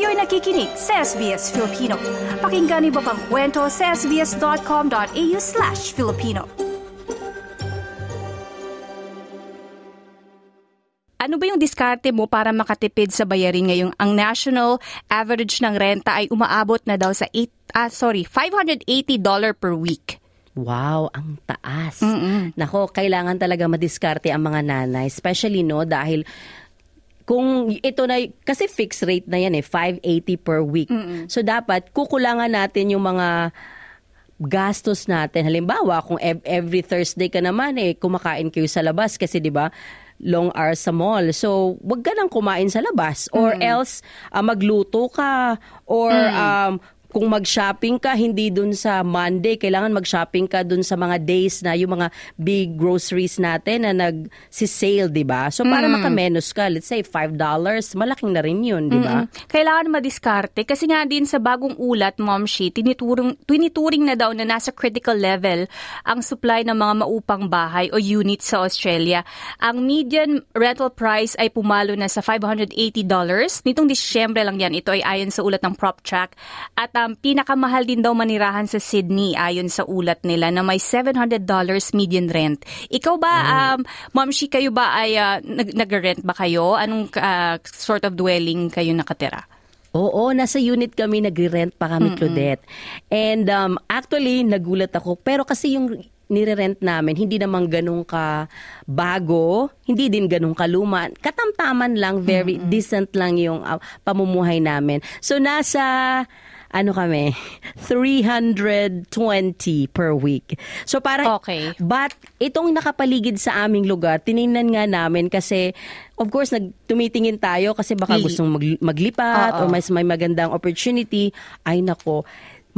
Kayo'y nakikinig sa SBS Filipino. Pakinggan niyo pa ang kwento sa sbs.com.au slash Filipino. Ano ba yung diskarte mo para makatipid sa bayarin ngayong ang national average ng renta ay umaabot na daw sa 8 ah sorry, $580 per week. Wow, ang taas. Mm-mm. Nako, kailangan talaga madiskarte ang mga nanay, especially no dahil kung ito na kasi fixed rate na yan eh 580 per week. Mm-mm. So dapat kukulangan natin yung mga gastos natin. Halimbawa, kung every Thursday ka naman eh kumakain kayo sa labas kasi 'di ba? long hours sa mall. So, wag ka nang kumain sa labas or mm. else uh, magluto ka or mm. um kung mag-shopping ka, hindi dun sa Monday, kailangan mag-shopping ka dun sa mga days na yung mga big groceries natin na nag-sale, di ba? So, para mm. makamenos ka, let's say $5, malaking na rin yun, di ba? Mm-mm. Kailangan madiskarte. Kasi nga din sa bagong ulat, Mom She, tinituring, tinituring na daw na nasa critical level ang supply ng mga maupang bahay o units sa Australia. Ang median rental price ay pumalo na sa $580. Nitong Disyembre lang yan. Ito ay ayon sa ulat ng PropTrack. At um, pinakamahal din daw manirahan sa Sydney ayon sa ulat nila na may $700 median rent. Ikaw ba, mm. um, Ma'am Shi, kayo ba ay uh, nag- nag-rent ba kayo? Anong uh, sort of dwelling kayo nakatira? Oo, nasa unit kami, nagre-rent pa kami, Mm-mm. Claudette. And um, actually, nagulat ako. Pero kasi yung nire-rent namin, hindi naman ganun ka bago, hindi din ganun kaluma. Katamtaman lang, very mm-hmm. decent lang yung uh, pamumuhay namin. So, nasa ano kami, 320 per week. So parang, okay. but itong nakapaligid sa aming lugar, tiningnan nga namin kasi, of course, nagtumitingin tayo kasi baka gustong mag, maglipat Uh-oh. or mas may magandang opportunity. Ay nako,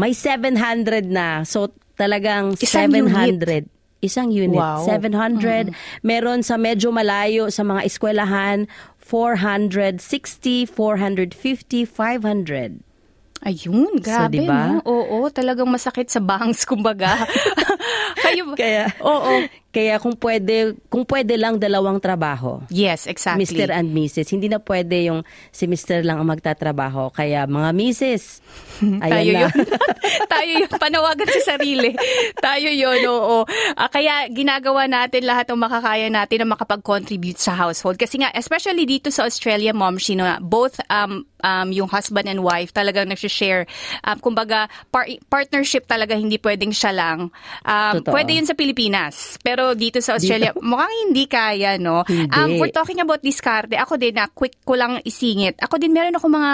may 700 na. So talagang Isang 700. Unit. Isang unit. Wow. 700. Mm. Meron sa medyo malayo sa mga eskwelahan, 460, 450, 500. Ayun, grabe, so, diba? no? Oo, talagang masakit sa bangs, kumbaga. Kayo, Kaya, oo. Kaya kung pwede, kung pwede lang dalawang trabaho. Yes, exactly. Mr. and Mrs. Hindi na pwede yung si Mr. lang ang magtatrabaho. Kaya mga Mrs. Tayo yun. Tayo yun. Panawagan sa sarili. Tayo yun, oo. Uh, kaya ginagawa natin lahat ng makakaya natin na makapag-contribute sa household. Kasi nga, especially dito sa Australia, mom, Shino, both um, um, yung husband and wife talagang nag-share. Um, kumbaga, par- partnership talaga hindi pwedeng siya lang. Um, pwede yun sa Pilipinas. Pero dito sa Australia, dito. mukhang hindi kaya, no? Hindi. Um, we're talking about diskarte. Ako din, na quick ko lang isingit. Ako din, meron ako mga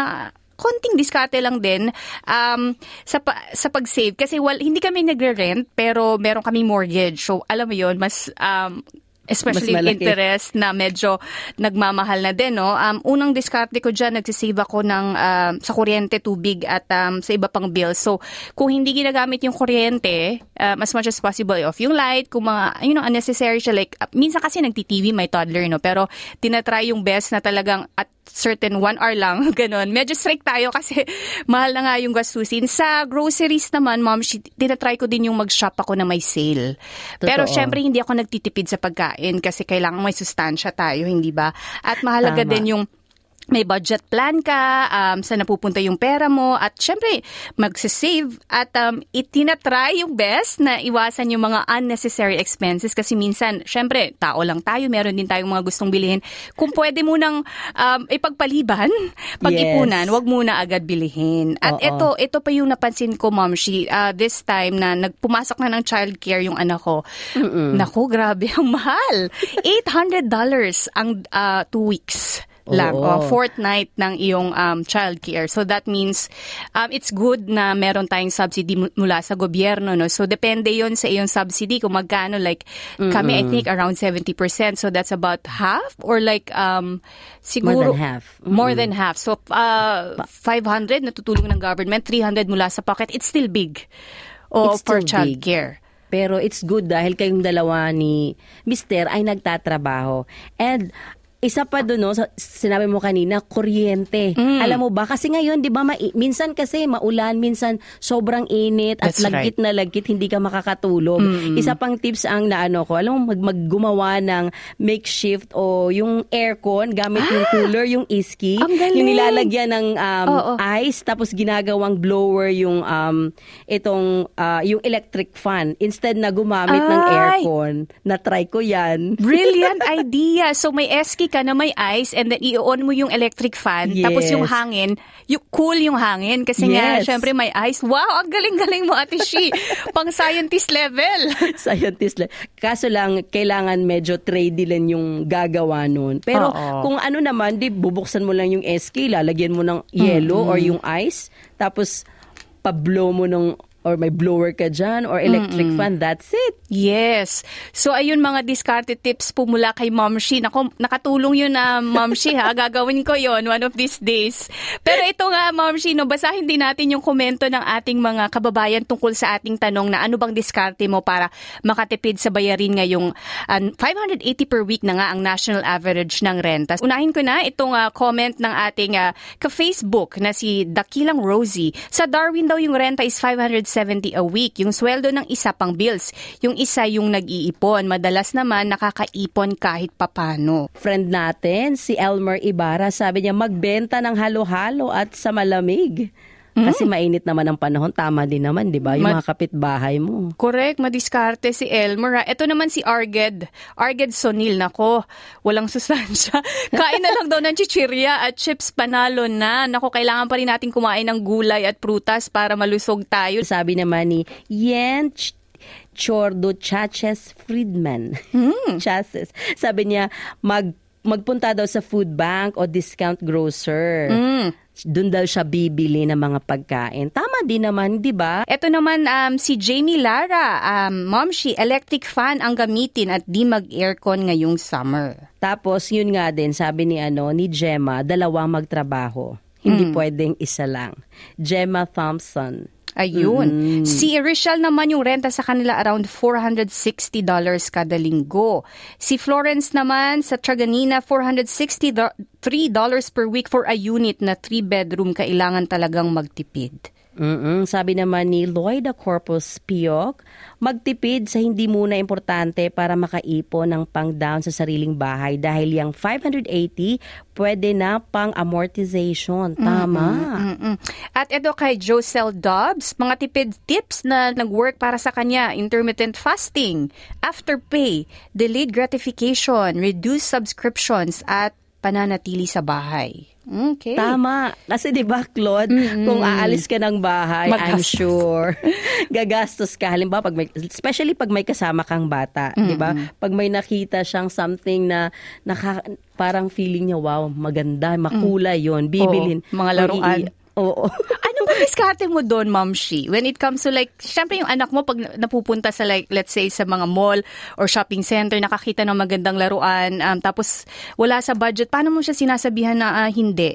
konting diskarte lang din um, sa sa pag-save kasi well, hindi kami nagre-rent pero meron kami mortgage. So alam mo 'yon, mas um, Especially interest na medyo nagmamahal na din, no? Um, unang diskarte ko dyan, nagsisave ako ng, uh, sa kuryente, tubig at um, sa iba pang bills. So, kung hindi ginagamit yung kuryente, um, as much as possible, off yung light, kung mga, you know, unnecessary siya, like, uh, minsan kasi nagti-TV, may toddler, no? Pero, tinatry yung best na talagang at certain one hour lang, ganun. Medyo strict tayo kasi mahal na nga yung gastusin. Sa groceries naman, mom, tinatry ko din yung mag-shop ako na may sale. Totoo. Pero syempre, hindi ako nagtitipid sa pagkain kasi kailangan may sustansya tayo, hindi ba? At mahalaga Tama. din yung may budget plan ka, um, saan napupunta yung pera mo, at syempre, magsisave at um, itinatry yung best na iwasan yung mga unnecessary expenses kasi minsan, syempre, tao lang tayo, meron din tayong mga gustong bilhin. Kung pwede mo nang um, ipagpaliban, pag-ipunan, yes. wag muna agad bilihin. At Oo. ito, ito pa yung napansin ko, Mom, she, uh, this time na nagpumasok na ng childcare yung anak ko. Mm-mm. Naku, grabe, ang mahal. $800 ang uh, two weeks lang o fortnight ng iyong um, child care. So that means um, it's good na meron tayong subsidy mula sa gobyerno. No? So depende yon sa iyong subsidy kung magkano. Like Mm-mm. kami I think around 70%. So that's about half or like um, siguro more than half. Mm-mm. More than half. So uh, 500 natutulong ng government, 300 mula sa pocket. It's still big. O it's for child big. care. Pero it's good dahil kayong dalawa ni Mister ay nagtatrabaho. And isa pa doon, no, sinabi mo kanina, kuryente. Mm. Alam mo ba? Kasi ngayon, di ba, ma- minsan kasi maulan, minsan sobrang init at That's lagkit na lagkit, hindi ka makakatulog. Isa pang tips ang naano ko, alam mo, mag, maggumawa ng makeshift o yung aircon, gamit yung cooler, yung iski. Yung nilalagyan ng um, Oo. ice, tapos ginagawang blower yung um, itong, ah, yung electric fan. Instead na gumamit ng Ay! aircon, na-try ko yan. Brilliant idea. So may eski ka na may ice and then i-on mo yung electric fan. Tapos Yes. yung hangin, yung cool yung hangin. Kasi nga, Yes. syempre may ice. Wow, ang galing-galing mo, Ate Shi. Pang scientist level. scientist lang. Kaso lang, kailangan medyo trade din yung gagawa nun. Pero Oo. kung ano naman, di bubuksan mo lang yung SK, lalagyan mo ng yellow or yung ice, tapos pa-blow mo ng or may blower ka dyan or electric fan, that's it. Yes. So ayun mga discarded tips po mula kay Mom Shi. Nako, nakatulong yun na Mom Shi ha. Gagawin ko yon one of these days. Pero ito nga Mom Shi, no, basahin din natin yung komento ng ating mga kababayan tungkol sa ating tanong na ano bang diskarte mo para makatipid sa bayarin ngayong ah, 580 per week na nga ang national average ng renta. Unahin ko na itong ah, comment ng ating ah, ka-Facebook na si Dakilang Rosie. Sa Darwin daw yung renta is 570 a week. Yung sweldo ng isa pang bills. Yung isa yung nag-iipon. Madalas naman nakakaipon kahit papano. Friend natin, si Elmer Ibarra, sabi niya magbenta ng halo-halo at sa malamig. Kasi mainit naman ang panahon, tama din naman, di ba? Yung Ma- mga kapitbahay mo. Correct, madiskarte si Elmer. ha. Ito naman si Arged. Arged Sonil, nako, walang sustansya. Kain na lang daw ng chichirya at chips panalo na. Nako, kailangan pa rin natin kumain ng gulay at prutas para malusog tayo. Sabi naman ni Yen Ch- Chordo Chaches Friedman. Chaces. Sabi niya, mag magpunta daw sa food bank o discount grocer. Doon daw siya bibili ng mga pagkain. Tama din naman, di ba? Ito naman um, si Jamie Lara, um, Mom, she electric fan ang gamitin at di mag-aircon ngayong summer. Tapos, yun nga din, sabi ni, ano, ni Gemma, dalawang magtrabaho. Hindi pwedeng isa lang. Gemma Thompson. Ayun. Si Rachel naman yung renta sa kanila around $460 kada linggo. Si Florence naman sa Traganina, $463 per week for a unit na 3-bedroom. Kailangan talagang magtipid. Mm Sabi naman ni Lloyda Corpus Piok, magtipid sa hindi muna importante para makaipon ng pang-down sa sariling bahay dahil yung 580 pwede na pang amortization. Tama. Mm-mm. At ito kay Josel Dobbs, mga tipid tips na nag-work para sa kanya. Intermittent fasting, afterpay, delayed gratification, reduced subscriptions, at pananatili sa bahay. Okay. Tama. Kasi 'di ba, Claude, kung aalis ka ng bahay, I'm Magastos. sure gagastos ka. Halimbawa, pag may, especially pag may kasama kang bata, 'di ba? Pag may nakita siyang something na naka, parang feeling niya, wow, maganda, makulay 'yon, bibilin. Oo, mga laruan. Oo. Ano ba diskarte mo doon, Ma'am Shi? When it comes to like, syempre yung anak mo pag napupunta sa like, let's say sa mga mall or shopping center, nakakita ng magandang laruan, um, tapos wala sa budget, paano mo siya sinasabihan na ah, hindi?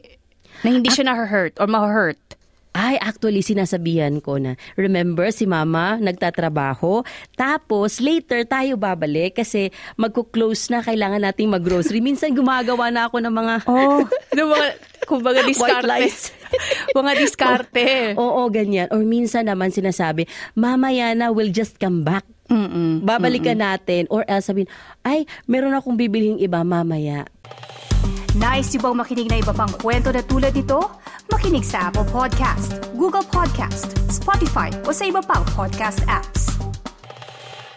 Na hindi siya na-hurt or ma-hurt? Ay, actually, sinasabihan ko na, remember, si mama nagtatrabaho, tapos later tayo babalik kasi magko-close na, kailangan nating mag-grocery. Minsan gumagawa na ako ng mga... Oh, ano mga, kumbaga lies. mga diskarte. Oo, ganyan. Or minsan naman sinasabi, mamaya na, we'll just come back. Mm-mm. Babalikan natin. Or else sabihin, ay, meron akong bibiling iba mamaya. Nice yung bang makinig na iba pang kwento na tulad ito? Makinig sa Apple Podcast, Google Podcast, Spotify o sa iba pang podcast apps.